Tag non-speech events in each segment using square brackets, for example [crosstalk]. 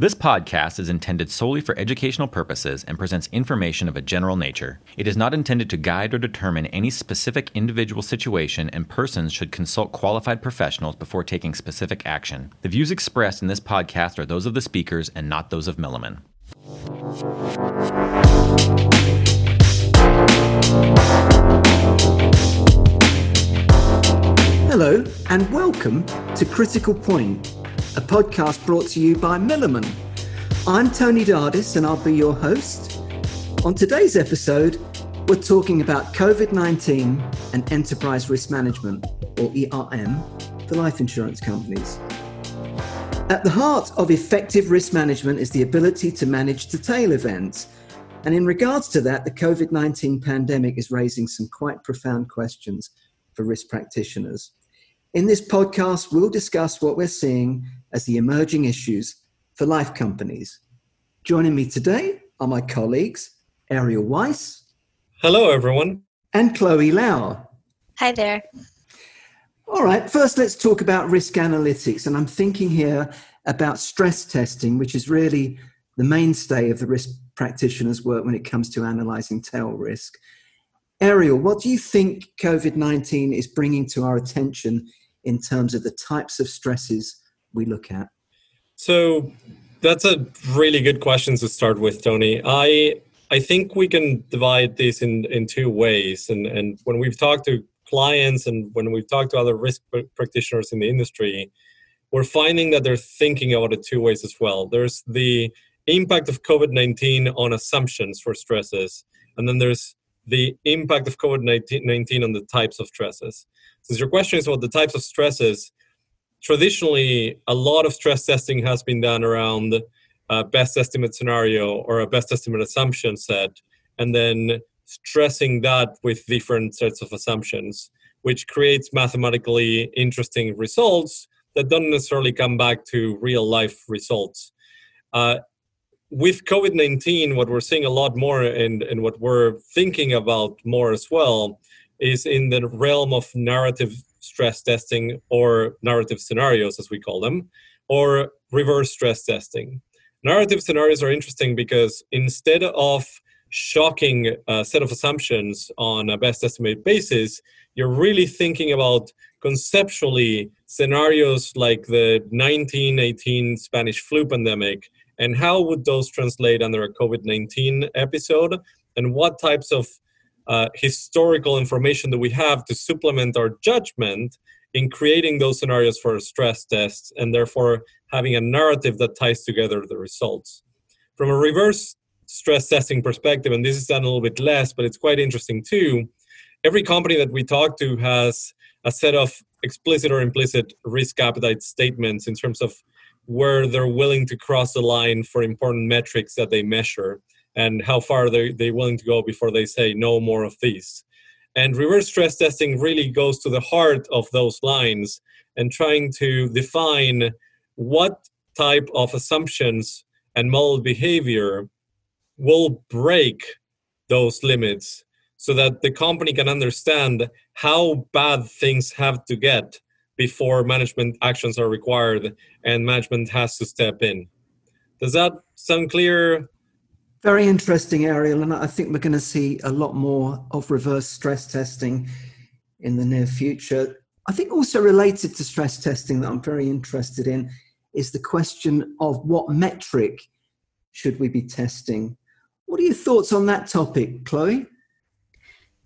This podcast is intended solely for educational purposes and presents information of a general nature. It is not intended to guide or determine any specific individual situation, and persons should consult qualified professionals before taking specific action. The views expressed in this podcast are those of the speakers and not those of Milliman. Hello, and welcome to Critical Point a podcast brought to you by Milliman. I'm Tony Dardis, and I'll be your host. On today's episode, we're talking about COVID 19 and enterprise risk management, or ERM, for life insurance companies. At the heart of effective risk management is the ability to manage to tail events. And in regards to that, the COVID 19 pandemic is raising some quite profound questions for risk practitioners. In this podcast, we'll discuss what we're seeing as the emerging issues for life companies. Joining me today are my colleagues, Ariel Weiss. Hello, everyone. And Chloe Lau. Hi there. All right, first let's talk about risk analytics. And I'm thinking here about stress testing, which is really the mainstay of the risk practitioner's work when it comes to analyzing tail risk. Ariel, what do you think COVID 19 is bringing to our attention in terms of the types of stresses we look at? So that's a really good question to start with, Tony. I I think we can divide this in, in two ways. And, and when we've talked to clients and when we've talked to other risk practitioners in the industry, we're finding that they're thinking about it two ways as well. There's the impact of COVID 19 on assumptions for stresses, and then there's the impact of COVID 19 on the types of stresses. Since your question is about the types of stresses, traditionally a lot of stress testing has been done around a best estimate scenario or a best estimate assumption set and then stressing that with different sets of assumptions which creates mathematically interesting results that don't necessarily come back to real life results. Uh, with covid-19 what we're seeing a lot more and, and what we're thinking about more as well is in the realm of narrative stress testing or narrative scenarios, as we call them, or reverse stress testing. Narrative scenarios are interesting because instead of shocking a set of assumptions on a best estimate basis, you're really thinking about conceptually scenarios like the 1918 Spanish flu pandemic and how would those translate under a COVID 19 episode and what types of uh, historical information that we have to supplement our judgment in creating those scenarios for stress tests and therefore having a narrative that ties together the results. From a reverse stress testing perspective, and this is done a little bit less, but it's quite interesting too, every company that we talk to has a set of explicit or implicit risk appetite statements in terms of where they're willing to cross the line for important metrics that they measure and how far they, they're willing to go before they say no more of these. And reverse stress testing really goes to the heart of those lines and trying to define what type of assumptions and model behavior will break those limits so that the company can understand how bad things have to get before management actions are required and management has to step in. Does that sound clear, very interesting, Ariel, and I think we're going to see a lot more of reverse stress testing in the near future. I think also related to stress testing that I'm very interested in is the question of what metric should we be testing. What are your thoughts on that topic, Chloe?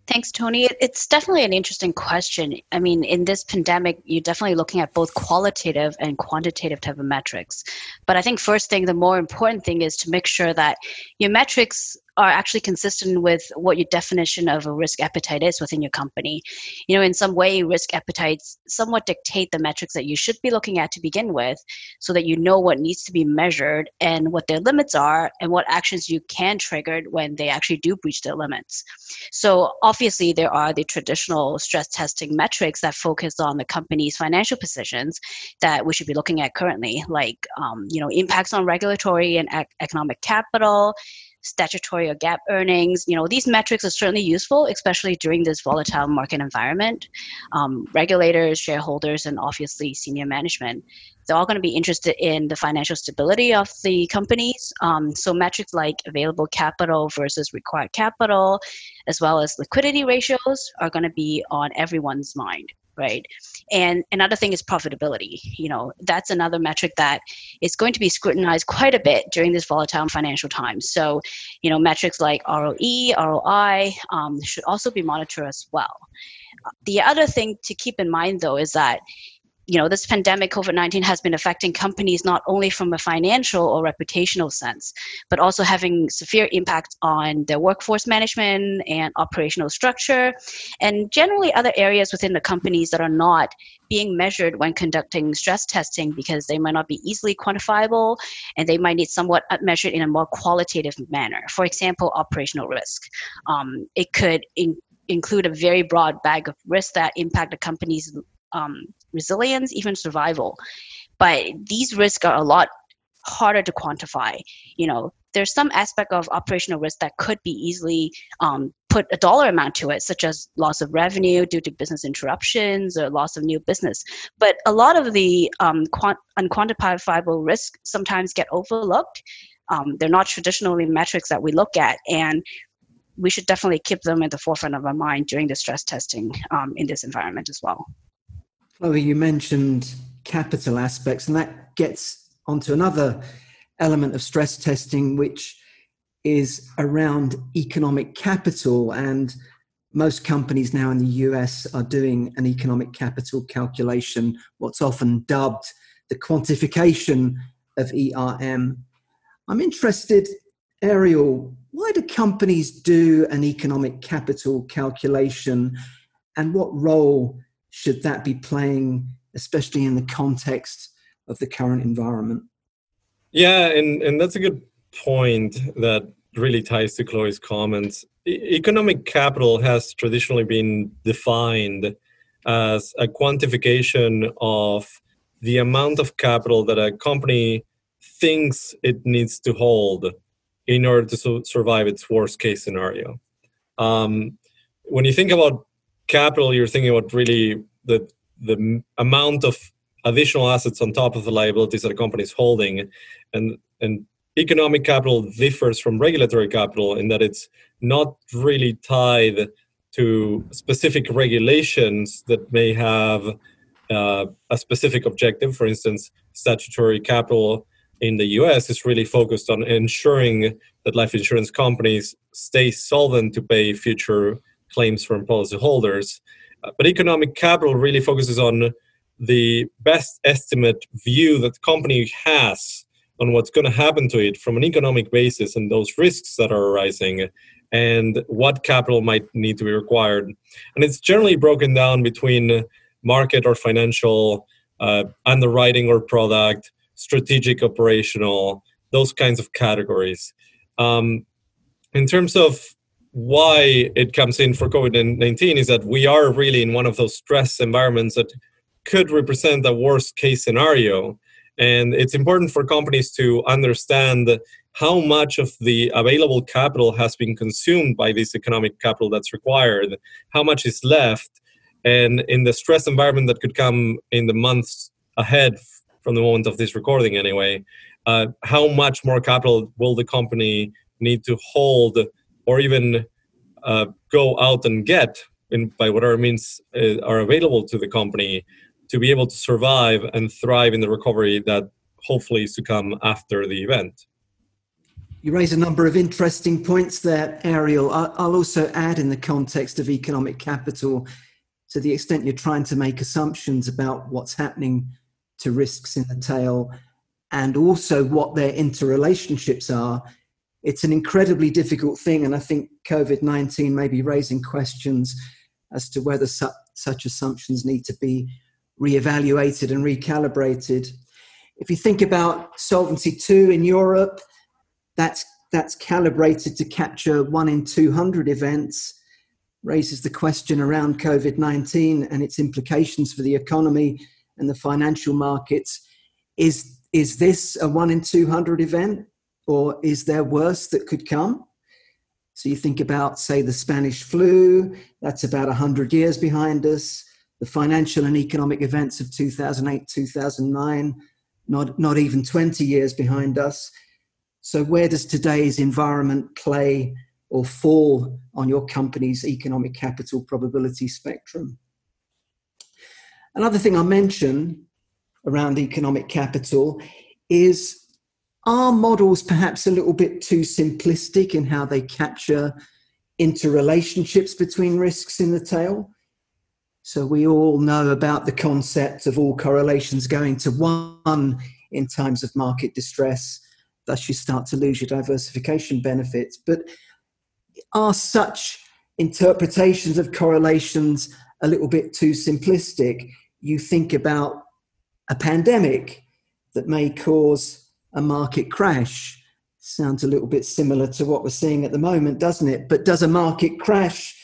Thanks, Tony. It's definitely an interesting question. I mean, in this pandemic, you're definitely looking at both qualitative and quantitative type of metrics. But I think first thing, the more important thing is to make sure that your metrics are actually consistent with what your definition of a risk appetite is within your company. You know, in some way, risk appetites somewhat dictate the metrics that you should be looking at to begin with so that you know what needs to be measured and what their limits are and what actions you can trigger when they actually do breach their limits. So, obviously, there are the traditional stress testing metrics that focus on the company's financial positions that we should be looking at currently, like, um, you know, impacts on regulatory and ec- economic capital statutory or GAAP earnings. You know, these metrics are certainly useful, especially during this volatile market environment. Um, regulators, shareholders, and obviously senior management, they're all going to be interested in the financial stability of the companies. Um, so metrics like available capital versus required capital, as well as liquidity ratios, are going to be on everyone's mind right? And another thing is profitability you know that's another metric that is going to be scrutinized quite a bit during this volatile financial times so you know metrics like roe roi um, should also be monitored as well. The other thing to keep in mind though is that you know this pandemic covid-19 has been affecting companies not only from a financial or reputational sense but also having severe impact on their workforce management and operational structure and generally other areas within the companies that are not being measured when conducting stress testing because they might not be easily quantifiable and they might need somewhat measured in a more qualitative manner. For example operational risk. Um, it could in- include a very broad bag of risks that impact the company's um, resilience, even survival. But these risks are a lot harder to quantify. You know, there's some aspect of operational risk that could be easily um, put a dollar amount to it, such as loss of revenue due to business interruptions or loss of new business. But a lot of the um, quant- unquantifiable risks sometimes get overlooked. Um, they're not traditionally metrics that we look at, and we should definitely keep them at the forefront of our mind during the stress testing um, in this environment as well. Chloe, you mentioned capital aspects, and that gets onto another element of stress testing, which is around economic capital. And most companies now in the US are doing an economic capital calculation, what's often dubbed the quantification of ERM. I'm interested, Ariel, why do companies do an economic capital calculation and what role should that be playing, especially in the context of the current environment? Yeah, and, and that's a good point that really ties to Chloe's comments. E- economic capital has traditionally been defined as a quantification of the amount of capital that a company thinks it needs to hold in order to su- survive its worst case scenario. Um, when you think about capital, you're thinking about really the the amount of additional assets on top of the liabilities that a company is holding, and and economic capital differs from regulatory capital in that it's not really tied to specific regulations that may have uh, a specific objective. For instance, statutory capital in the US is really focused on ensuring that life insurance companies stay solvent to pay future claims from policyholders. Uh, but economic capital really focuses on the best estimate view that the company has on what's going to happen to it from an economic basis and those risks that are arising and what capital might need to be required. And it's generally broken down between market or financial, uh, underwriting or product, strategic, operational, those kinds of categories. Um, in terms of why it comes in for COVID 19 is that we are really in one of those stress environments that could represent a worst case scenario. And it's important for companies to understand how much of the available capital has been consumed by this economic capital that's required, how much is left, and in the stress environment that could come in the months ahead from the moment of this recording, anyway, uh, how much more capital will the company need to hold or even uh, go out and get in, by whatever means uh, are available to the company to be able to survive and thrive in the recovery that hopefully is to come after the event. You raise a number of interesting points there, Ariel. I'll also add in the context of economic capital, to the extent you're trying to make assumptions about what's happening to risks in the tail and also what their interrelationships are it's an incredibly difficult thing, and I think COVID 19 may be raising questions as to whether su- such assumptions need to be re-evaluated and recalibrated. If you think about Solvency 2 in Europe, that's, that's calibrated to capture one in 200 events, raises the question around COVID 19 and its implications for the economy and the financial markets. Is, is this a one in 200 event? Or is there worse that could come? So you think about, say, the Spanish flu, that's about 100 years behind us. The financial and economic events of 2008, 2009, not, not even 20 years behind us. So, where does today's environment play or fall on your company's economic capital probability spectrum? Another thing I'll mention around economic capital is are models perhaps a little bit too simplistic in how they capture interrelationships between risks in the tail? So we all know about the concept of all correlations going to one in times of market distress. Thus, you start to lose your diversification benefits. But are such interpretations of correlations a little bit too simplistic? You think about a pandemic that may cause a market crash. Sounds a little bit similar to what we're seeing at the moment, doesn't it? But does a market crash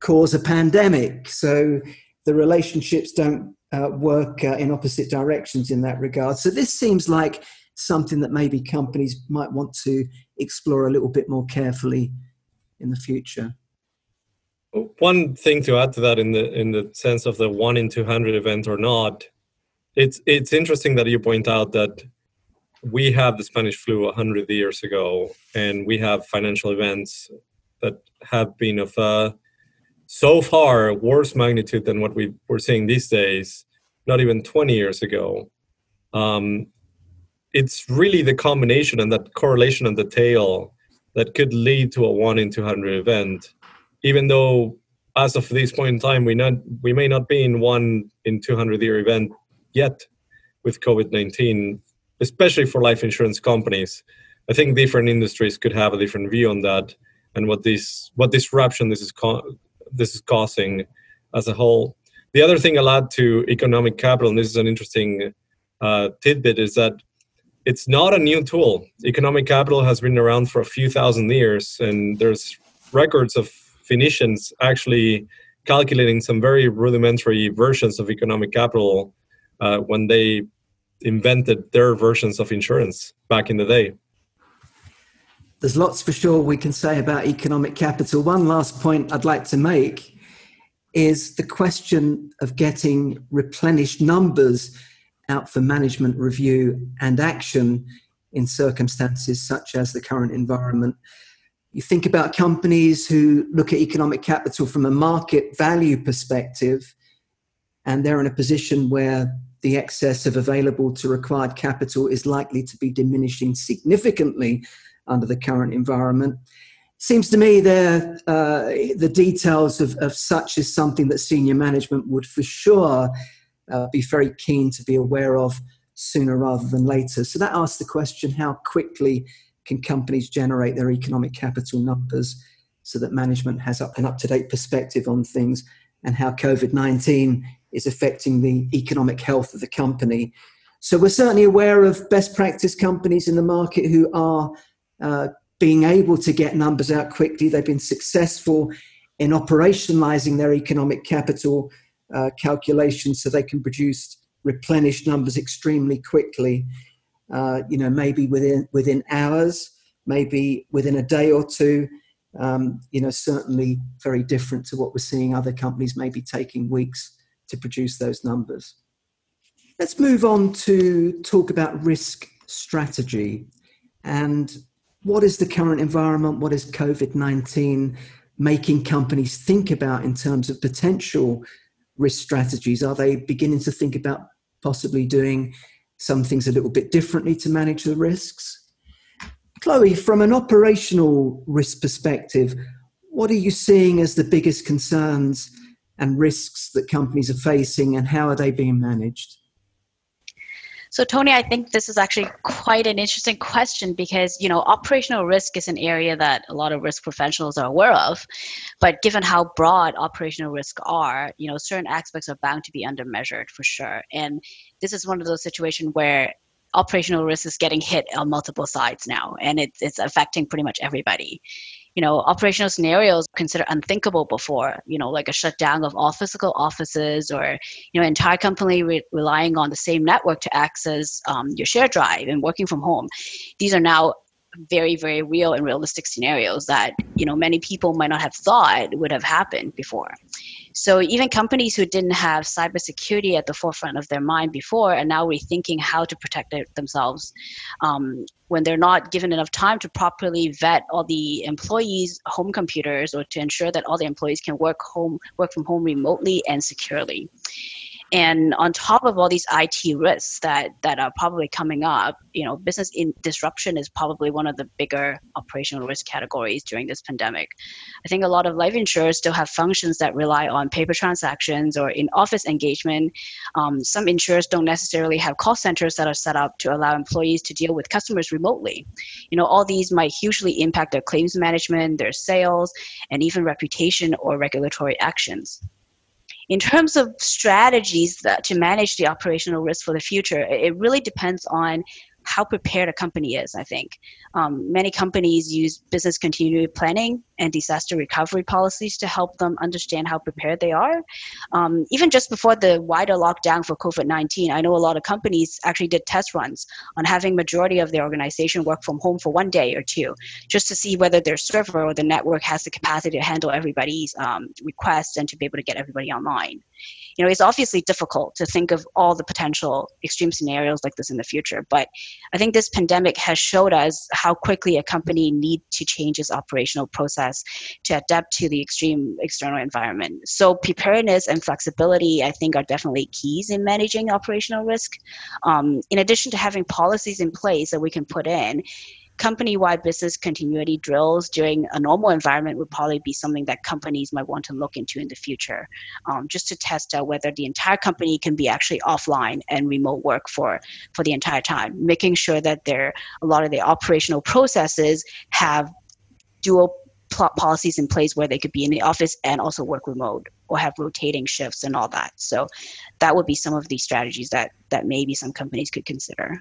cause a pandemic? So the relationships don't uh, work uh, in opposite directions in that regard. So this seems like something that maybe companies might want to explore a little bit more carefully in the future. One thing to add to that, in the in the sense of the one in two hundred event or not, it's it's interesting that you point out that we have the Spanish flu 100 years ago, and we have financial events that have been of a so far worse magnitude than what we were seeing these days, not even 20 years ago. Um, it's really the combination and that correlation on the tail that could lead to a one in 200 event, even though as of this point in time, we not we may not be in one in 200 year event yet with COVID 19 especially for life insurance companies. I think different industries could have a different view on that and what this what disruption this is co- this is causing as a whole. The other thing I'll add to economic capital, and this is an interesting uh, tidbit, is that it's not a new tool. Economic capital has been around for a few thousand years, and there's records of Phoenicians actually calculating some very rudimentary versions of economic capital uh, when they invented their versions of insurance back in the day. There's lots for sure we can say about economic capital. One last point I'd like to make is the question of getting replenished numbers out for management review and action in circumstances such as the current environment. You think about companies who look at economic capital from a market value perspective, and they're in a position where the excess of available to required capital is likely to be diminishing significantly under the current environment. Seems to me there uh, the details of, of such is something that senior management would for sure uh, be very keen to be aware of sooner rather than later. So that asks the question: How quickly can companies generate their economic capital numbers so that management has up, an up-to-date perspective on things, and how COVID nineteen is affecting the economic health of the company. So we're certainly aware of best practice companies in the market who are uh, being able to get numbers out quickly. They've been successful in operationalizing their economic capital uh, calculations so they can produce replenished numbers extremely quickly. Uh, you know, maybe within within hours, maybe within a day or two. Um, you know, certainly very different to what we're seeing other companies maybe taking weeks to produce those numbers. Let's move on to talk about risk strategy and what is the current environment? What is COVID 19 making companies think about in terms of potential risk strategies? Are they beginning to think about possibly doing some things a little bit differently to manage the risks? Chloe, from an operational risk perspective, what are you seeing as the biggest concerns and risks that companies are facing and how are they being managed? So Tony, I think this is actually quite an interesting question because you know operational risk is an area that a lot of risk professionals are aware of, but given how broad operational risk are, you know certain aspects are bound to be undermeasured for sure. And this is one of those situations where operational risk is getting hit on multiple sides now, and it's it's affecting pretty much everybody you know, operational scenarios considered unthinkable before, you know, like a shutdown of all physical offices or, you know, entire company re- relying on the same network to access um, your share drive and working from home. These are now very very real and realistic scenarios that you know many people might not have thought would have happened before so even companies who didn't have cybersecurity at the forefront of their mind before are now rethinking how to protect their, themselves um, when they're not given enough time to properly vet all the employees' home computers or to ensure that all the employees can work home work from home remotely and securely. And on top of all these IT risks that, that are probably coming up, you know, business in disruption is probably one of the bigger operational risk categories during this pandemic. I think a lot of life insurers still have functions that rely on paper transactions or in office engagement. Um, some insurers don't necessarily have call centers that are set up to allow employees to deal with customers remotely. You know, all these might hugely impact their claims management, their sales, and even reputation or regulatory actions in terms of strategies that, to manage the operational risk for the future, it really depends on how prepared a company is, I think. Um, many companies use business continuity planning and disaster recovery policies to help them understand how prepared they are. Um, even just before the wider lockdown for COVID-19, I know a lot of companies actually did test runs on having majority of their organization work from home for one day or two, just to see whether their server or the network has the capacity to handle everybody's um, requests and to be able to get everybody online you know it's obviously difficult to think of all the potential extreme scenarios like this in the future but i think this pandemic has showed us how quickly a company need to change its operational process to adapt to the extreme external environment. So preparedness and flexibility i think are definitely keys in managing operational risk. Um, in addition to having policies in place that we can put in company-wide business continuity drills during a normal environment would probably be something that companies might want to look into in the future, um, just to test out whether the entire company can be actually offline and remote work for for the entire time, making sure that there a lot of the operational processes have dual policies in place where they could be in the office and also work remote or have rotating shifts and all that. So that would be some of the strategies that that maybe some companies could consider.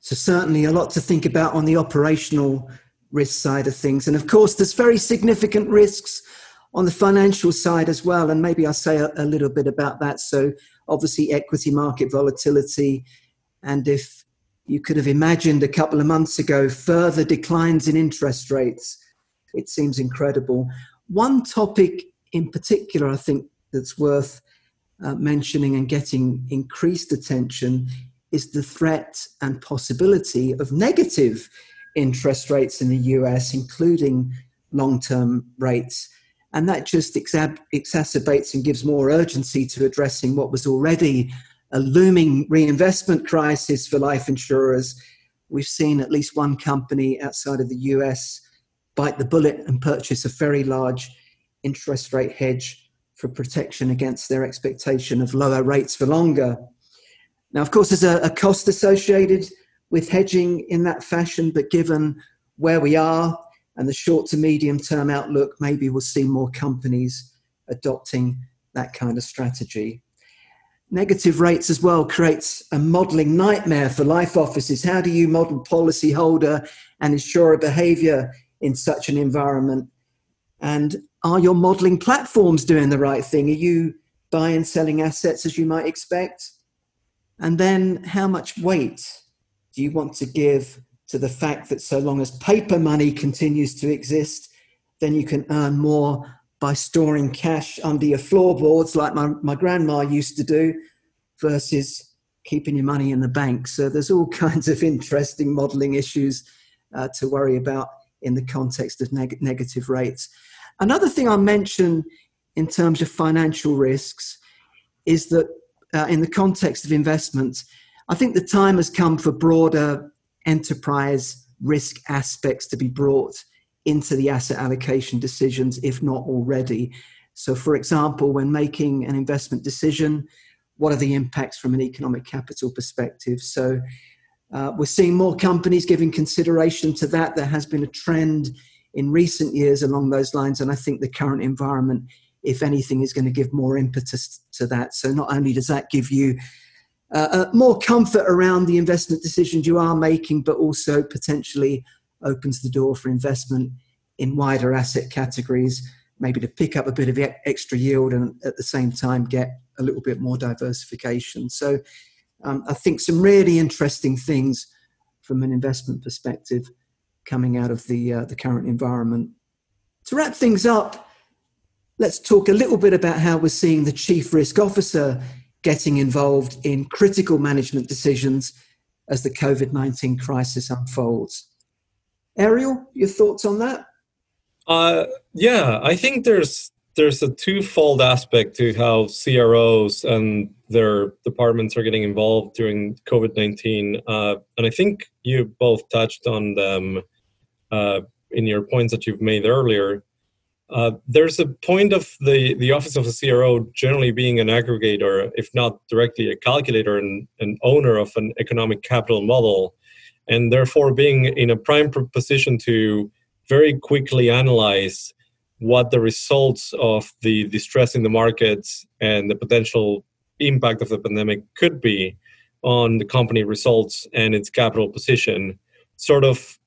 So, certainly a lot to think about on the operational risk side of things. And of course, there's very significant risks on the financial side as well. And maybe I'll say a, a little bit about that. So, obviously, equity market volatility. And if you could have imagined a couple of months ago further declines in interest rates, it seems incredible. One topic in particular, I think, that's worth uh, mentioning and getting increased attention is the threat and possibility of negative interest rates in the US, including long term rates. And that just exa- exacerbates and gives more urgency to addressing what was already a looming reinvestment crisis for life insurers. We've seen at least one company outside of the US bite the bullet and purchase a very large interest rate hedge for protection against their expectation of lower rates for longer. Now, of course, there's a, a cost associated with hedging in that fashion, but given where we are and the short to medium term outlook, maybe we'll see more companies adopting that kind of strategy. Negative rates as well creates a modeling nightmare for life offices. How do you model policyholder and insurer behavior in such an environment? And are your modeling platforms doing the right thing? Are you buying and selling assets as you might expect? And then how much weight do you want to give to the fact that so long as paper money continues to exist, then you can earn more by storing cash under your floorboards like my, my grandma used to do versus keeping your money in the bank. So there's all [laughs] kinds of interesting modeling issues uh, to worry about in the context of neg- negative rates. Another thing I'll mention in terms of financial risks is that uh, in the context of investments, I think the time has come for broader enterprise risk aspects to be brought into the asset allocation decisions, if not already. So, for example, when making an investment decision, what are the impacts from an economic capital perspective? So, uh, we're seeing more companies giving consideration to that. There has been a trend in recent years along those lines, and I think the current environment if anything, is going to give more impetus to that. So not only does that give you uh, uh, more comfort around the investment decisions you are making, but also potentially opens the door for investment in wider asset categories, maybe to pick up a bit of extra yield and at the same time get a little bit more diversification. So um, I think some really interesting things from an investment perspective coming out of the uh, the current environment. To wrap things up, let's talk a little bit about how we're seeing the chief risk officer getting involved in critical management decisions as the COVID 19 crisis unfolds. Ariel, your thoughts on that? Uh, yeah, I think there's there's a twofold aspect to how CROs and their departments are getting involved during COVID nineteen, uh, and I think you both touched on them uh, in your points that you've made earlier. Uh, there's a point of the, the office of the CRO generally being an aggregator, if not directly a calculator and an owner of an economic capital model, and therefore being in a prime position to very quickly analyze what the results of the distress in the markets and the potential impact of the pandemic could be on the company results and its capital position, sort of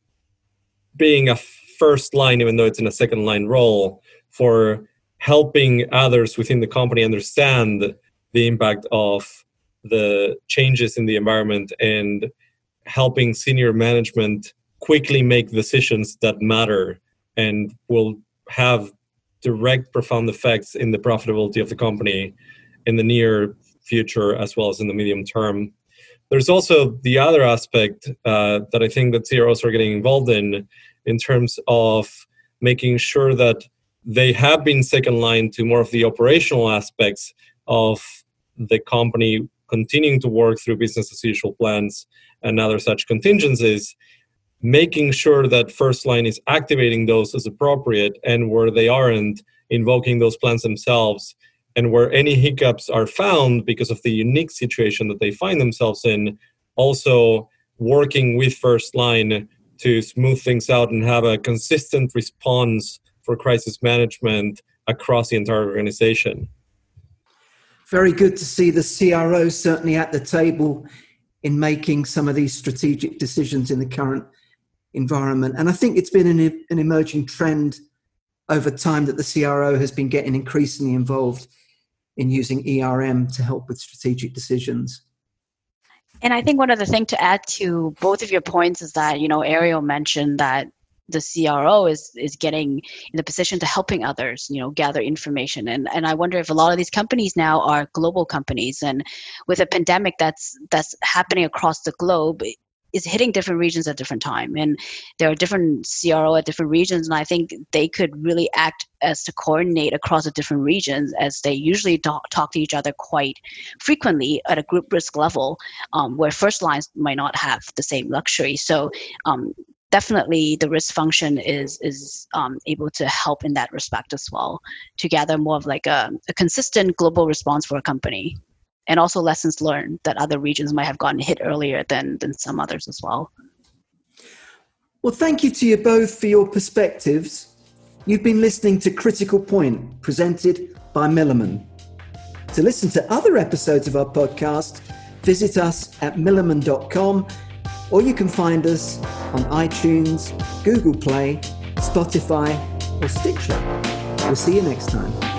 being a first line, even though it's in a second line role, for helping others within the company understand the impact of the changes in the environment and helping senior management quickly make decisions that matter and will have direct profound effects in the profitability of the company in the near future as well as in the medium term. There's also the other aspect uh, that i think that CROs are getting involved in in terms of making sure that they have been second line to more of the operational aspects of the company continuing to work through business as usual plans and other such contingencies making sure that first line is activating those as appropriate and where they aren't invoking those plans themselves and where any hiccups are found because of the unique situation that they find themselves in also working with first line to smooth things out and have a consistent response for crisis management across the entire organization. Very good to see the CRO certainly at the table in making some of these strategic decisions in the current environment. And I think it's been an, an emerging trend over time that the CRO has been getting increasingly involved in using ERM to help with strategic decisions. And I think one other thing to add to both of your points is that, you know, Ariel mentioned that the CRO is is getting in the position to helping others, you know, gather information. And and I wonder if a lot of these companies now are global companies and with a pandemic that's that's happening across the globe, is hitting different regions at different time. And there are different cro at different regions and i think they could really act as to coordinate across the different regions as they usually talk, talk to each other quite frequently at a group risk level um, where first lines might not have the same luxury. So um, definitely the risk function is is um, able to help in that respect as well to gather more of like a, a consistent global response for a company and also lessons learned that other regions might have gotten hit earlier than than some others as well. Well, thank you to you both for your perspectives. You've been listening to Critical Point, presented by Milliman. To listen to other episodes of our podcast, visit us at milliman.com or you can find us on iTunes, Google Play, Spotify, or Stitcher. We'll see you next time.